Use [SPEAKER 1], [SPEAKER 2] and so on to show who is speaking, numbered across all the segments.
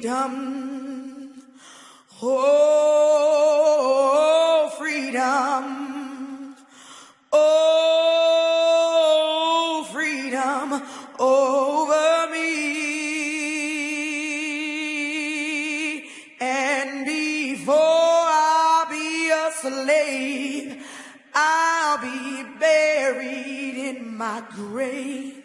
[SPEAKER 1] freedom. Oh, freedom. Oh, freedom over me. And before I be a slave, I'll be buried in my grave.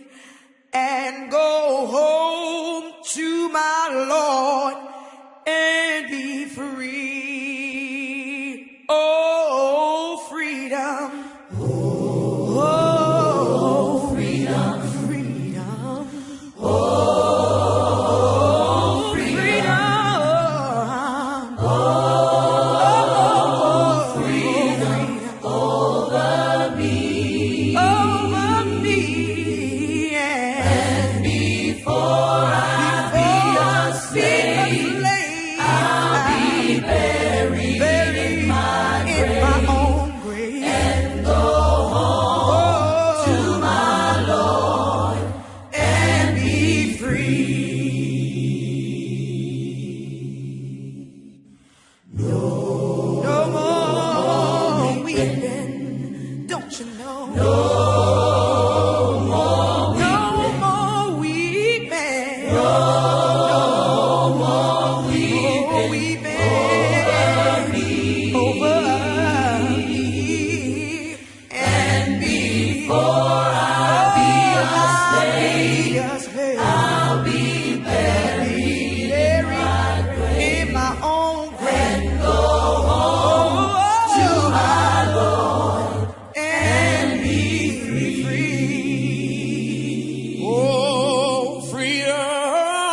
[SPEAKER 1] free. free.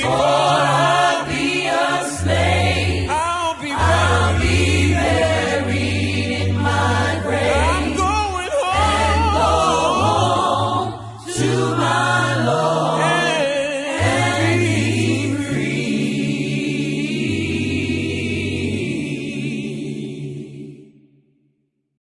[SPEAKER 1] For.